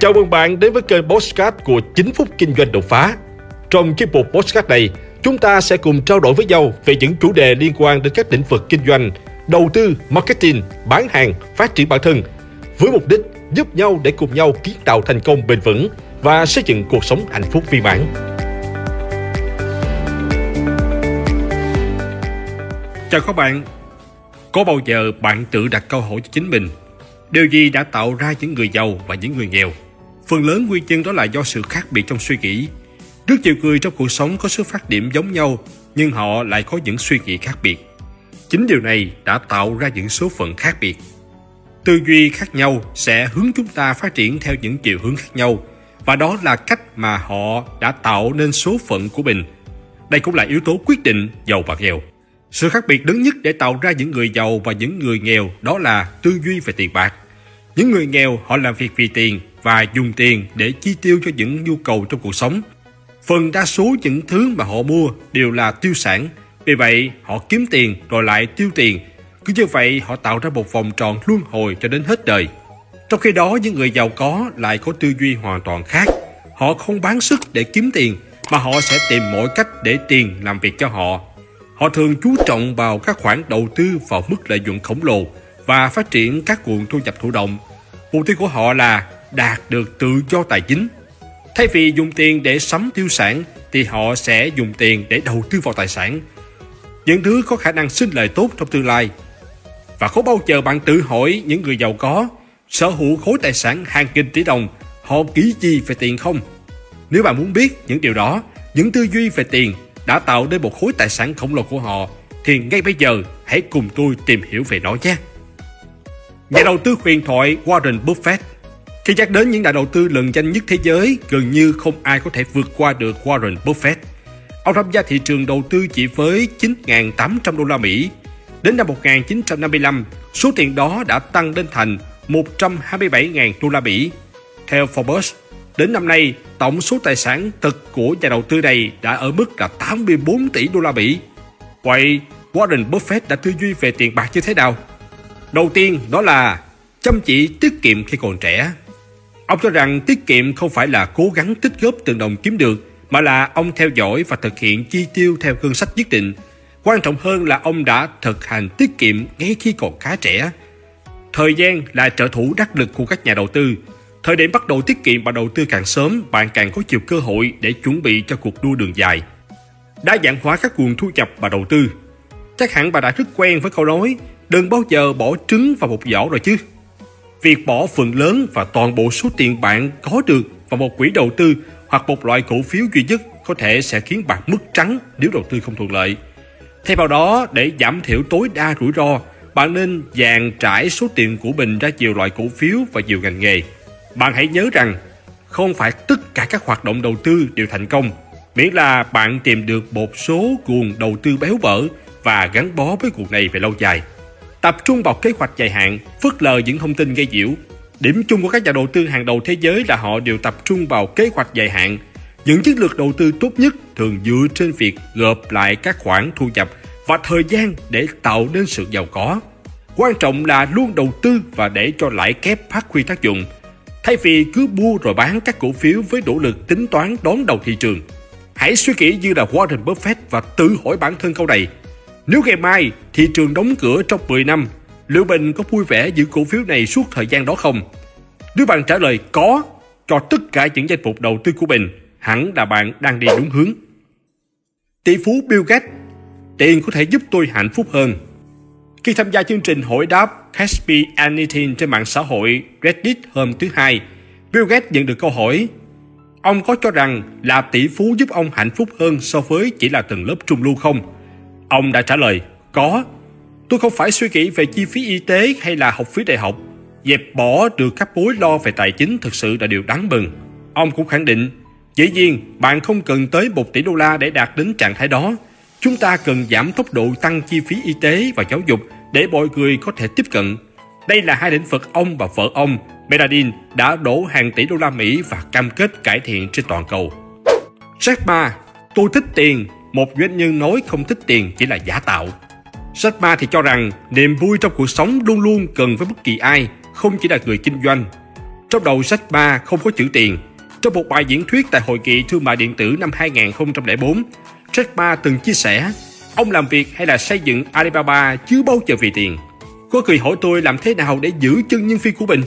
Chào mừng bạn đến với kênh Postcard của 9 phút kinh doanh đột phá. Trong chiếc mục Postcard này, chúng ta sẽ cùng trao đổi với nhau về những chủ đề liên quan đến các lĩnh vực kinh doanh, đầu tư, marketing, bán hàng, phát triển bản thân, với mục đích giúp nhau để cùng nhau kiến tạo thành công bền vững và xây dựng cuộc sống hạnh phúc viên mãn. Chào các bạn. Có bao giờ bạn tự đặt câu hỏi cho chính mình, điều gì đã tạo ra những người giàu và những người nghèo? Phần lớn nguyên nhân đó là do sự khác biệt trong suy nghĩ. Rất nhiều người trong cuộc sống có xuất phát điểm giống nhau, nhưng họ lại có những suy nghĩ khác biệt. Chính điều này đã tạo ra những số phận khác biệt. Tư duy khác nhau sẽ hướng chúng ta phát triển theo những chiều hướng khác nhau, và đó là cách mà họ đã tạo nên số phận của mình. Đây cũng là yếu tố quyết định giàu và nghèo. Sự khác biệt lớn nhất để tạo ra những người giàu và những người nghèo đó là tư duy về tiền bạc. Những người nghèo họ làm việc vì tiền và dùng tiền để chi tiêu cho những nhu cầu trong cuộc sống. Phần đa số những thứ mà họ mua đều là tiêu sản, vì vậy họ kiếm tiền rồi lại tiêu tiền. Cứ như vậy họ tạo ra một vòng tròn luân hồi cho đến hết đời. Trong khi đó những người giàu có lại có tư duy hoàn toàn khác. Họ không bán sức để kiếm tiền mà họ sẽ tìm mọi cách để tiền làm việc cho họ Họ thường chú trọng vào các khoản đầu tư vào mức lợi nhuận khổng lồ và phát triển các nguồn thu nhập thụ động. Mục tiêu của họ là đạt được tự do tài chính. Thay vì dùng tiền để sắm tiêu sản thì họ sẽ dùng tiền để đầu tư vào tài sản. Những thứ có khả năng sinh lời tốt trong tương lai. Và có bao giờ bạn tự hỏi những người giàu có sở hữu khối tài sản hàng nghìn tỷ đồng họ ký gì về tiền không? Nếu bạn muốn biết những điều đó, những tư duy về tiền đã tạo nên một khối tài sản khổng lồ của họ thì ngay bây giờ hãy cùng tôi tìm hiểu về nó nhé. Nhà đầu tư huyền thoại Warren Buffett khi nhắc đến những nhà đầu tư lần danh nhất thế giới, gần như không ai có thể vượt qua được Warren Buffett. Ông tham gia thị trường đầu tư chỉ với 9.800 đô la Mỹ. Đến năm 1955, số tiền đó đã tăng lên thành 127.000 đô la Mỹ. Theo Forbes, Đến năm nay, tổng số tài sản thực của nhà đầu tư này đã ở mức là 84 tỷ đô la Mỹ. Vậy, Warren Buffett đã tư duy về tiền bạc như thế nào? Đầu tiên, đó là chăm chỉ tiết kiệm khi còn trẻ. Ông cho rằng tiết kiệm không phải là cố gắng tích góp từng đồng kiếm được, mà là ông theo dõi và thực hiện chi tiêu theo ngân sách nhất định. Quan trọng hơn là ông đã thực hành tiết kiệm ngay khi còn khá trẻ. Thời gian là trợ thủ đắc lực của các nhà đầu tư, Thời điểm bắt đầu tiết kiệm và đầu tư càng sớm, bạn càng có nhiều cơ hội để chuẩn bị cho cuộc đua đường dài. Đa dạng hóa các nguồn thu nhập và đầu tư. Chắc hẳn bà đã rất quen với câu nói đừng bao giờ bỏ trứng vào một giỏ rồi chứ. Việc bỏ phần lớn và toàn bộ số tiền bạn có được vào một quỹ đầu tư hoặc một loại cổ phiếu duy nhất có thể sẽ khiến bạn mất trắng nếu đầu tư không thuận lợi. Thay vào đó, để giảm thiểu tối đa rủi ro, bạn nên dàn trải số tiền của mình ra nhiều loại cổ phiếu và nhiều ngành nghề. Bạn hãy nhớ rằng không phải tất cả các hoạt động đầu tư đều thành công, miễn là bạn tìm được một số nguồn đầu tư béo bở và gắn bó với cuộc này về lâu dài. Tập trung vào kế hoạch dài hạn, phớt lờ những thông tin gây nhiễu. Điểm chung của các nhà đầu tư hàng đầu thế giới là họ đều tập trung vào kế hoạch dài hạn. Những chiến lược đầu tư tốt nhất thường dựa trên việc gộp lại các khoản thu nhập và thời gian để tạo nên sự giàu có. Quan trọng là luôn đầu tư và để cho lãi kép phát huy tác dụng – Thay vì cứ mua rồi bán các cổ phiếu với nỗ lực tính toán đón đầu thị trường, hãy suy nghĩ như là Warren Buffett và tự hỏi bản thân câu này. Nếu ngày mai thị trường đóng cửa trong 10 năm, liệu mình có vui vẻ giữ cổ phiếu này suốt thời gian đó không? Nếu bạn trả lời có cho tất cả những danh mục đầu tư của mình, hẳn là bạn đang đi đúng hướng. Tỷ phú Bill Gates, tiền có thể giúp tôi hạnh phúc hơn. Khi tham gia chương trình hỏi đáp Ask Me Anything trên mạng xã hội Reddit hôm thứ Hai, Bill Gates nhận được câu hỏi Ông có cho rằng là tỷ phú giúp ông hạnh phúc hơn so với chỉ là tầng lớp trung lưu không? Ông đã trả lời, có. Tôi không phải suy nghĩ về chi phí y tế hay là học phí đại học. Dẹp bỏ được các mối lo về tài chính thực sự là điều đáng mừng. Ông cũng khẳng định, dĩ nhiên bạn không cần tới 1 tỷ đô la để đạt đến trạng thái đó. Chúng ta cần giảm tốc độ tăng chi phí y tế và giáo dục để mọi người có thể tiếp cận. Đây là hai lĩnh vực ông và vợ ông, Bernardine, đã đổ hàng tỷ đô la Mỹ và cam kết cải thiện trên toàn cầu. Jack Ma, tôi thích tiền, một doanh nhân nói không thích tiền chỉ là giả tạo. Jack Ma thì cho rằng niềm vui trong cuộc sống luôn luôn cần với bất kỳ ai, không chỉ là người kinh doanh. Trong đầu sách Ma không có chữ tiền. Trong một bài diễn thuyết tại Hội nghị Thương mại Điện tử năm 2004, Jack Ma từng chia sẻ, ông làm việc hay là xây dựng Alibaba chứ bao giờ vì tiền. Có người hỏi tôi làm thế nào để giữ chân nhân viên của mình.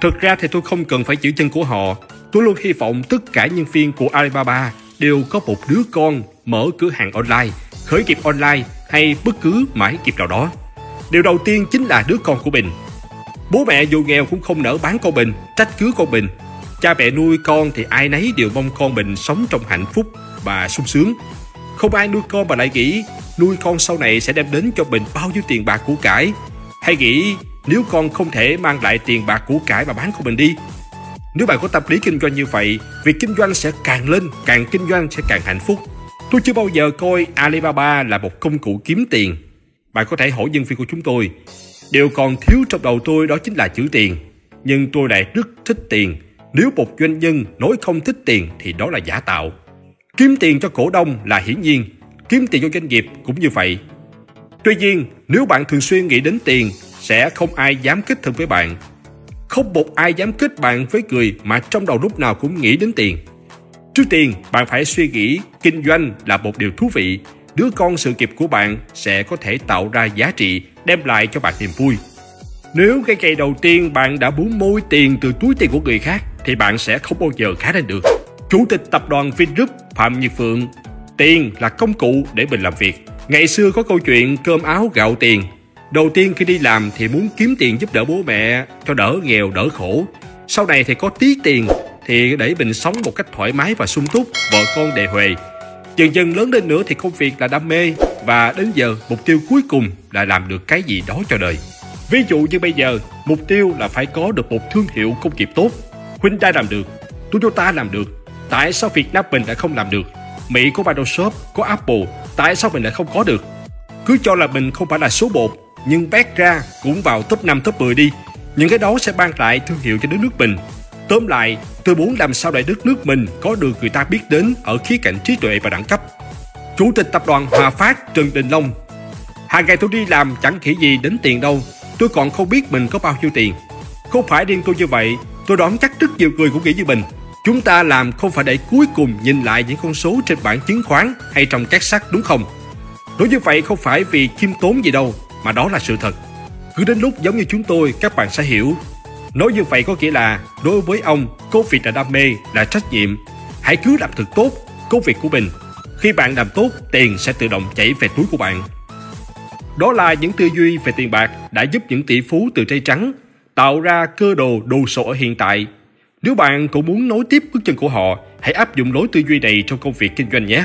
Thực ra thì tôi không cần phải giữ chân của họ. Tôi luôn hy vọng tất cả nhân viên của Alibaba đều có một đứa con mở cửa hàng online, khởi nghiệp online hay bất cứ mãi nghiệp nào đó. Điều đầu tiên chính là đứa con của mình. Bố mẹ dù nghèo cũng không nỡ bán con mình, trách cứ con mình. Cha mẹ nuôi con thì ai nấy đều mong con mình sống trong hạnh phúc và sung sướng. Không ai nuôi con mà lại nghĩ nuôi con sau này sẽ đem đến cho mình bao nhiêu tiền bạc của cải. Hay nghĩ nếu con không thể mang lại tiền bạc của cải mà bán của mình đi. Nếu bạn có tâm lý kinh doanh như vậy, việc kinh doanh sẽ càng lên, càng kinh doanh sẽ càng hạnh phúc. Tôi chưa bao giờ coi Alibaba là một công cụ kiếm tiền. Bạn có thể hỏi nhân viên của chúng tôi. Điều còn thiếu trong đầu tôi đó chính là chữ tiền. Nhưng tôi lại rất thích tiền. Nếu một doanh nhân nói không thích tiền thì đó là giả tạo. Kiếm tiền cho cổ đông là hiển nhiên. Kiếm tiền cho doanh nghiệp cũng như vậy. Tuy nhiên, nếu bạn thường xuyên nghĩ đến tiền, sẽ không ai dám kết thân với bạn. Không một ai dám kết bạn với người mà trong đầu lúc nào cũng nghĩ đến tiền. Trước tiên, bạn phải suy nghĩ kinh doanh là một điều thú vị. Đứa con sự nghiệp của bạn sẽ có thể tạo ra giá trị, đem lại cho bạn niềm vui. Nếu cái cây đầu tiên bạn đã muốn môi tiền từ túi tiền của người khác, thì bạn sẽ không bao giờ khá lên được. Chủ tịch tập đoàn Vingroup Phạm Nhật Phượng Tiền là công cụ để mình làm việc. Ngày xưa có câu chuyện cơm áo gạo tiền. Đầu tiên khi đi làm thì muốn kiếm tiền giúp đỡ bố mẹ cho đỡ nghèo đỡ khổ. Sau này thì có tí tiền thì để mình sống một cách thoải mái và sung túc, vợ con đề huề. Dần dần lớn lên nữa thì công việc là đam mê và đến giờ mục tiêu cuối cùng là làm được cái gì đó cho đời. Ví dụ như bây giờ, mục tiêu là phải có được một thương hiệu công nghiệp tốt. Hyundai làm được, Toyota làm được. Tại sao Việt Nam mình lại không làm được? Mỹ có Microsoft, có Apple, tại sao mình lại không có được? Cứ cho là mình không phải là số 1, nhưng bét ra cũng vào top 5, top 10 đi. Những cái đó sẽ ban lại thương hiệu cho đất nước mình. Tóm lại, tôi muốn làm sao để đất nước mình có được người ta biết đến ở khía cạnh trí tuệ và đẳng cấp. Chủ tịch tập đoàn Hòa Phát Trần Đình Long Hàng ngày tôi đi làm chẳng khỉ gì đến tiền đâu Tôi còn không biết mình có bao nhiêu tiền Không phải riêng tôi như vậy Tôi đoán chắc rất nhiều người cũng nghĩ như mình Chúng ta làm không phải để cuối cùng nhìn lại những con số trên bảng chứng khoán hay trong các sách đúng không? Nói như vậy không phải vì khiêm tốn gì đâu, mà đó là sự thật. Cứ đến lúc giống như chúng tôi, các bạn sẽ hiểu. Nói như vậy có nghĩa là đối với ông, công việc là đam mê, là trách nhiệm. Hãy cứ làm thật tốt công việc của mình. Khi bạn làm tốt, tiền sẽ tự động chảy về túi của bạn. Đó là những tư duy về tiền bạc đã giúp những tỷ phú từ trai trắng tạo ra cơ đồ đồ sộ ở hiện tại nếu bạn cũng muốn nối tiếp bước chân của họ, hãy áp dụng lối tư duy này trong công việc kinh doanh nhé.